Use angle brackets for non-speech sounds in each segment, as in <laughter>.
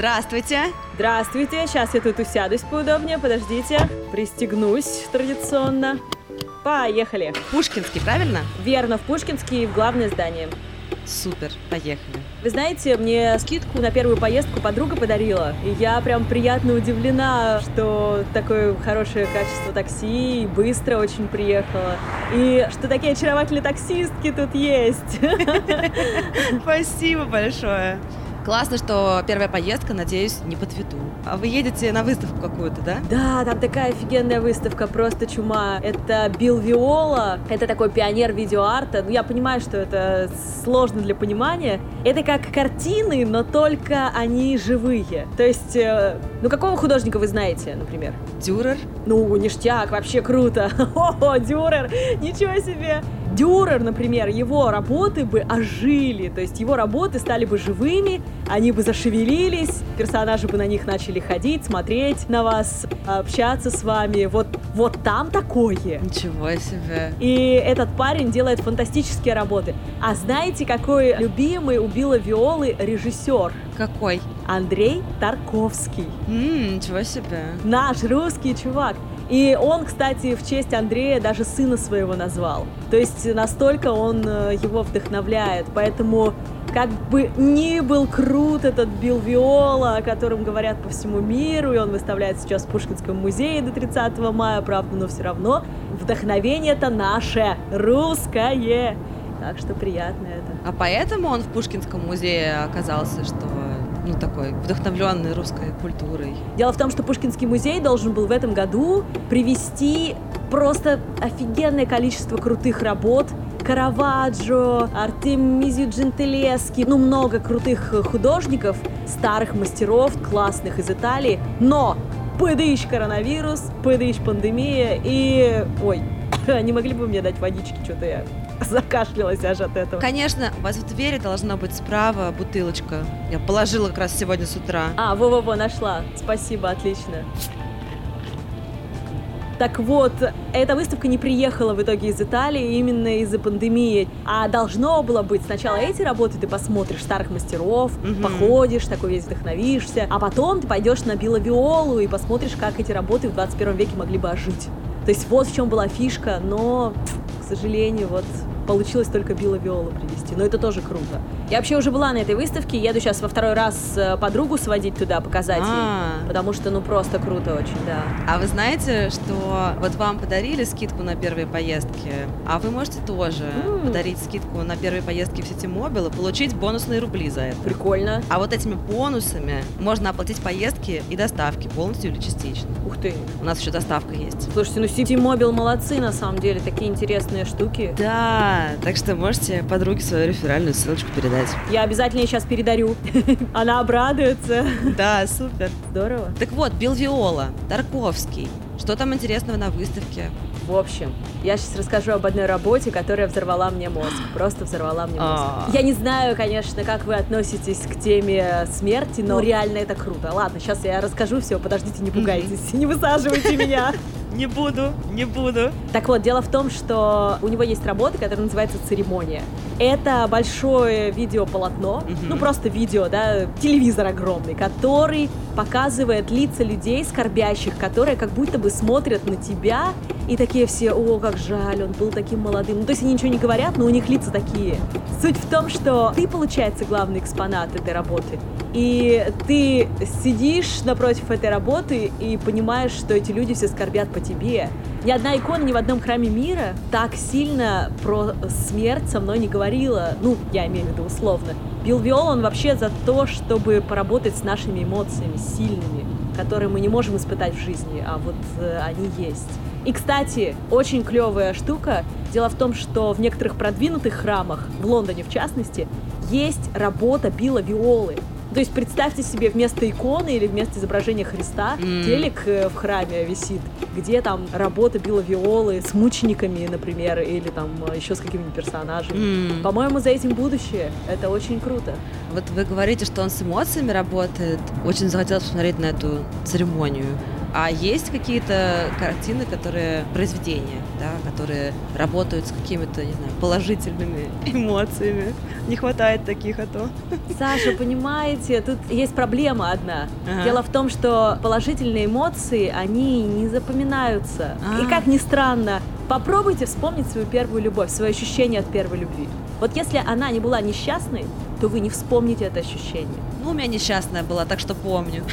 Здравствуйте. Здравствуйте. Сейчас я тут усядусь поудобнее. Подождите. Пристегнусь традиционно. Поехали. Пушкинский, правильно? Верно, в Пушкинский, в главное здание. Супер, поехали. Вы знаете, мне скидку на первую поездку подруга подарила. И я прям приятно удивлена, что такое хорошее качество такси, и быстро очень приехала. И что такие очаровательные таксистки тут есть. <laughs> Спасибо большое. Классно, что первая поездка, надеюсь, не подведу. А вы едете на выставку какую-то, да? Да, там такая офигенная выставка, просто чума. Это Билл Виола, это такой пионер видеоарта. Ну, я понимаю, что это сложно для понимания. Это как картины, но только они живые. То есть, э, ну, какого художника вы знаете, например? Дюрер. Ну, ништяк, вообще круто. <laughs> О, Дюрер, ничего себе. Дюрер, например, его работы бы ожили, то есть его работы стали бы живыми, они бы зашевелились, персонажи бы на них начали ходить, смотреть на вас, общаться с вами. Вот, вот там такое. Ничего себе. И этот парень делает фантастические работы. А знаете, какой любимый убила Виолы режиссер? Какой? Андрей Тарковский. Ммм, ничего себе. Наш русский чувак. И он, кстати, в честь Андрея даже сына своего назвал. То есть настолько он э, его вдохновляет. Поэтому как бы ни был крут этот Билл Виола, о котором говорят по всему миру, и он выставляется сейчас в Пушкинском музее до 30 мая, правда, но все равно вдохновение это наше, русское. Так что приятно это. А поэтому он в Пушкинском музее оказался, что ну, такой вдохновленный русской культурой. Дело в том, что Пушкинский музей должен был в этом году привести просто офигенное количество крутых работ. Караваджо, Артемизио Джентелески, ну много крутых художников, старых мастеров, классных из Италии. Но пыдыщ коронавирус, пыдыщ пандемия и... Ой, <laughs> не могли бы мне дать водички, что-то я <laughs> закашлялась аж от этого. Конечно, у вас в двери должна быть справа бутылочка. Я положила как раз сегодня с утра. А, во-во-во, нашла. Спасибо, отлично. Так вот, эта выставка не приехала в итоге из Италии именно из-за пандемии. А должно было быть сначала эти работы ты посмотришь старых мастеров, угу. походишь, такой весь вдохновишься, а потом ты пойдешь на Виолу и посмотришь, как эти работы в 21 веке могли бы ожить. То есть вот в чем была фишка, но, сожалению, вот получилось только Билла Виолу привести. Но это тоже круто. Я вообще уже была на этой выставке, еду сейчас во второй раз э, подругу сводить туда, показать А-а-а. ей. Потому что, ну, просто круто очень, да. А вы знаете, что вот вам подарили скидку на первые поездки, а вы можете тоже мм. подарить скидку на первые поездки в Сити Мобил и получить бонусные рубли за это. Прикольно. А вот этими бонусами можно оплатить поездки и доставки полностью или частично. Ух ты. У нас еще доставка есть. Слушайте, ну Сити Мобил молодцы на самом деле, такие интересные штуки. Да, так что можете подруге свою реферальную ссылочку передать. Я обязательно ей сейчас передарю. <laughs> Она обрадуется. Да, супер. Здорово. Так вот, Билл Виола, Тарковский. Что там интересного на выставке? В общем, я сейчас расскажу об одной работе, которая взорвала мне мозг. <gasps> Просто взорвала мне мозг. А. Я не знаю, конечно, как вы относитесь к теме смерти, но реально это круто. Ладно, сейчас я расскажу все, подождите, не пугайтесь, <laughs> не высаживайте <laughs> меня. Не буду, не буду. Так вот, дело в том, что у него есть работа, которая называется «Церемония». Это большое видеополотно, Мгм. ну просто видео, да, телевизор огромный, который показывает лица людей скорбящих, которые как будто бы смотрят на тебя и такие все, о, как жаль, он был таким молодым. Ну, то есть они ничего не говорят, но у них лица такие. Суть в том, что ты, получается, главный экспонат этой работы. И ты сидишь напротив этой работы и понимаешь, что эти люди все скорбят по тебе. Ни одна икона ни в одном храме мира так сильно про смерть со мной не говорила. Ну, я имею в виду условно. Билл Виол, он вообще за то, чтобы поработать с нашими эмоциями сильными, которые мы не можем испытать в жизни, а вот э, они есть. И, кстати, очень клевая штука. Дело в том, что в некоторых продвинутых храмах, в Лондоне в частности, есть работа Билла Виолы. То есть представьте себе вместо иконы или вместо изображения Христа М. телек э, в храме висит, где там работа Билла Виолы с мучениками, например, или там э, еще с какими-нибудь персонажами. М. По-моему, за этим будущее. Это очень круто. Вот вы говорите, что он с эмоциями работает. Очень захотелось посмотреть на эту церемонию. А есть какие-то картины, которые произведения, да, которые работают с какими-то, не знаю, положительными <laughs> эмоциями? Не хватает таких, а то. Саша, понимаете, тут есть проблема одна. Ага. Дело в том, что положительные эмоции, они не запоминаются. А. И как ни странно, попробуйте вспомнить свою первую любовь, свои ощущения от первой любви. Вот если она не была несчастной, то вы не вспомните это ощущение. Ну, у меня несчастная была, так что помню.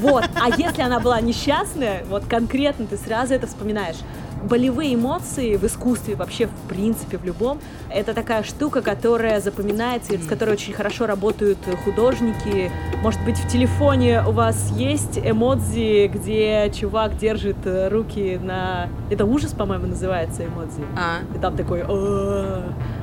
Вот. А если она была несчастная, вот конкретно ты сразу это вспоминаешь. Болевые эмоции в искусстве, вообще в принципе в любом, это такая штука, которая запоминается, и с которой очень хорошо работают художники. Может быть, в телефоне у вас есть эмодзи, где чувак держит э, руки на... Это ужас, по-моему, называется эмодзи. А, И там такой...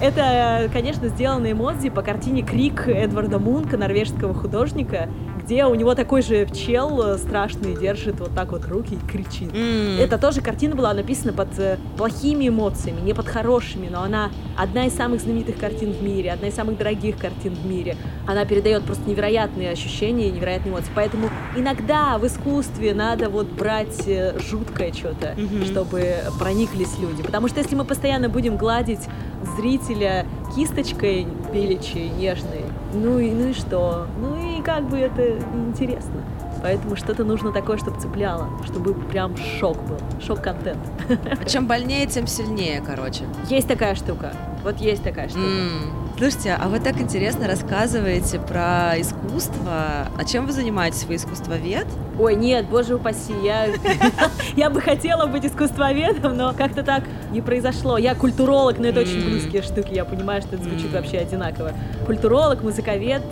Это, конечно, сделано эмодзи по картине «Крик» Эдварда Мунка, норвежского художника, где у него такой же пчел э, страшный держит вот так вот руки и кричит. м, Это тоже картина была написана под э, плохими эмоциями, не под хорошими, но она одна из самых знаменитых картин в мире, одна из самых дорогих картин в мире. Она передает просто невероятные ощущения невероятные эмоции. Поэтому иногда в искусстве надо вот брать э, жуткое что-то, Мгм. чтобы прониклись люди. Потому что если мы постоянно будем гладить зрителя кисточкой беличьей, нежной, ну и, ну и что? Ну и как бы это неинтересно. Поэтому что-то нужно такое, чтобы цепляло, чтобы прям шок был, шок-контент. а чем больнее, тем сильнее, короче. Есть такая штука. Вот есть такая штука. М, Слушайте, а вы так интересно рассказываете про искусство. А чем вы занимаетесь? Вы искусствовед? Ой, нет, боже упаси, я, <laughs> я бы хотела быть искусствоведом, но как-то так не произошло. Я культуролог, но это очень близкие штуки, я понимаю, что это звучит вообще одинаково. Культуролог, музыковед,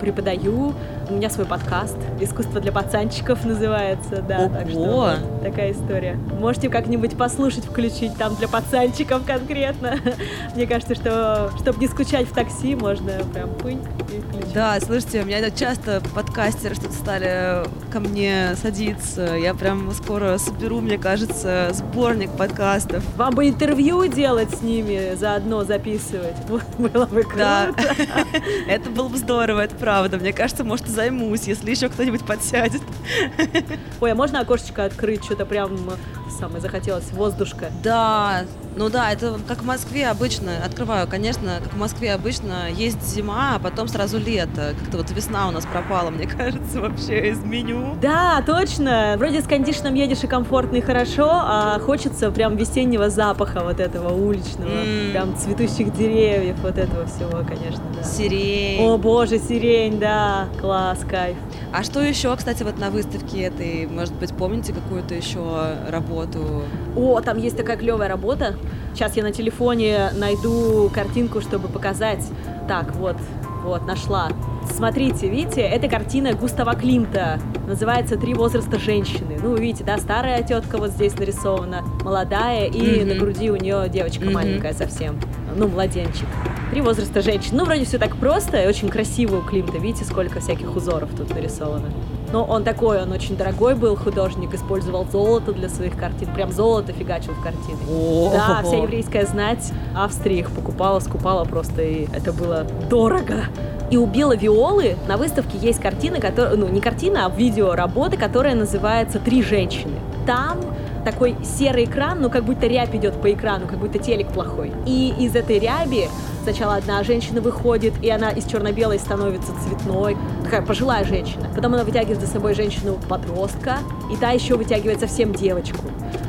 преподаю. У меня свой подкаст «Искусство для пацанчиков» называется, да, так что Ого! такая история. Можете как-нибудь послушать, включить там для пацанчиков конкретно. <laughs> Мне кажется, что чтобы не скучать в такси, можно прям пынь и включить. Да, слушайте, у меня это часто подкастеры что-то стали ко мне садиться. Я прям скоро соберу, мне кажется, сборник подкастов. Вам бы интервью делать с ними, заодно записывать. <laughs> Было бы круто. Да, <laughs> это было бы здорово, это правда. Мне кажется, может, займусь, если еще кто-нибудь подсядет. Ой, а можно окошечко открыть? Что-то прям самое захотелось. Воздушка. Да, ну да, это как в Москве обычно. Открываю, конечно, как в Москве обычно. Есть зима, а потом сразу лето. Как-то вот весна у нас пропала, мне <laughs> кажется, вообще из меню. Да, точно. Вроде с кондишном едешь и комфортно, и хорошо, а хочется прям весеннего запаха вот этого уличного, М. прям цветущих деревьев, вот этого всего, конечно, да. Сирень. О боже, сирень, да, класс, кайф. А что еще, кстати, вот на выставке этой, может быть, помните какую-то еще работу? О, там есть такая клевая работа. Сейчас я на телефоне найду картинку, чтобы показать. Так, вот, вот, нашла. Смотрите, видите, это картина Густава Климта. Называется «Три возраста женщины». Ну, видите, да, старая тетка вот здесь нарисована, молодая, и Мгм. на груди у нее девочка Мгм. маленькая совсем. Ну, младенчик. Три возраста женщин. Ну, вроде все так просто и очень красиво у Климта. Видите, сколько всяких узоров тут нарисовано. Но он такой, он очень дорогой был художник, использовал золото для своих картин. Прям золото фигачил в картины. Да, вся еврейская знать Австрии их покупала, скупала просто, и это было дорого. И у Билла Виолы на выставке есть картина, которая, ну не картина, а видеоработа, которая называется «Три женщины». Там такой серый экран, ну как будто рябь идет по экрану, как будто телек плохой. И из этой ряби сначала одна женщина выходит, и она из черно-белой становится цветной, такая пожилая женщина. Потом она вытягивает за собой женщину-подростка, и та еще вытягивает совсем девочку.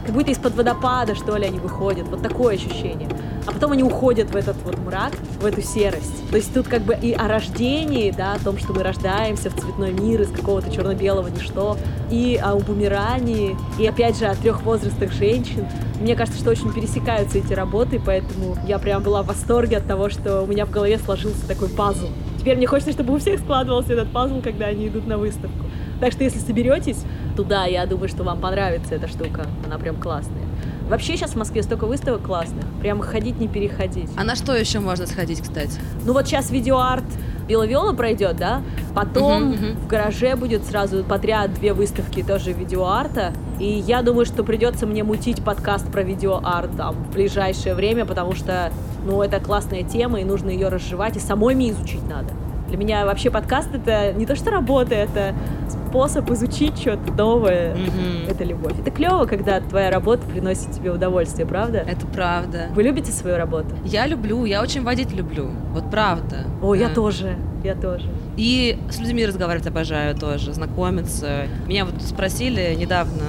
Как будто из-под водопада, что ли, они выходят. Вот такое ощущение. А потом они уходят в этот вот мрак, в эту серость. То есть тут как бы и о рождении, да, о том, что мы рождаемся в цветной мир из какого-то черно-белого ничто, и о умирании, и опять же о трех возрастах женщин. Мне кажется, что очень пересекаются эти работы, поэтому я прям была в восторге от того, что у меня в голове сложился такой пазл. Теперь мне хочется, чтобы у всех складывался этот пазл, когда они идут на выставку. Так что если соберетесь туда, я думаю, что вам понравится эта штука. Она прям классная. Вообще сейчас в Москве столько выставок классных. Прям ходить не переходить. А на что еще можно сходить, кстати? Ну вот сейчас видеоарт Беловиола пройдет, да? Потом Мгм, мгм. в гараже будет сразу подряд две выставки тоже видеоарта. И я думаю, что придется мне мутить подкаст про видеоарт там в ближайшее время, потому что, ну, это классная тема, и нужно ее разжевать, и самой мне изучить надо. Для меня вообще подкаст это не то что работа, это способ изучить что-то новое. Мгм. Это любовь. Это клево, когда твоя работа приносит тебе удовольствие, правда? Это правда. Вы любите свою работу? Я люблю, я очень водить люблю. Вот правда. О, я Да. тоже. Я тоже. И с людьми разговаривать обожаю тоже, знакомиться. Меня вот спросили недавно,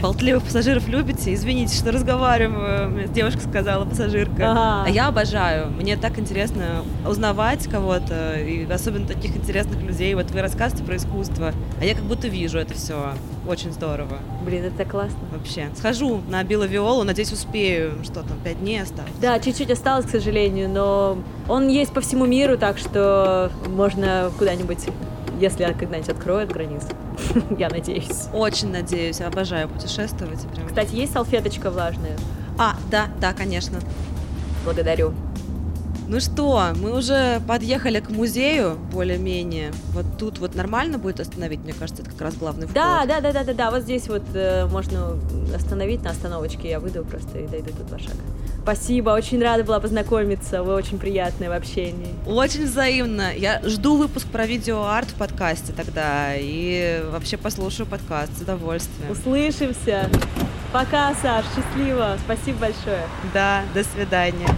болтливых пассажиров любите? Извините, что разговариваю. Девушка сказала, пассажирка. Ага. А я обожаю. Мне так интересно узнавать кого-то, и особенно таких интересных людей. Вот вы рассказываете про искусство, а я как будто вижу это все. Очень здорово. Блин, это классно. Вообще. Схожу на Биловиолу, надеюсь, успею. Что там, пять дней осталось? Да, чуть-чуть осталось, к сожалению, но он есть по всему миру, так что можно куда-нибудь, если когда-нибудь откроют границы. <laughs> Я надеюсь. Очень надеюсь, обожаю путешествовать. Прям. Кстати, есть салфеточка влажная? А, да, да, конечно. Благодарю. Ну что, мы уже подъехали к музею, более-менее. Вот тут вот нормально будет остановить, мне кажется, это как раз главный вход. Да, да, да, да, да, да. Вот здесь вот э, можно остановить на остановочке. Я выйду просто и дойду тут два шага. Спасибо, очень рада была познакомиться. Вы очень приятные в общении. Очень взаимно. Я жду выпуск про видеоарт в подкасте тогда. И вообще послушаю подкаст с удовольствием. Услышимся. Пока, Саш, счастливо. Спасибо большое. Да, до свидания.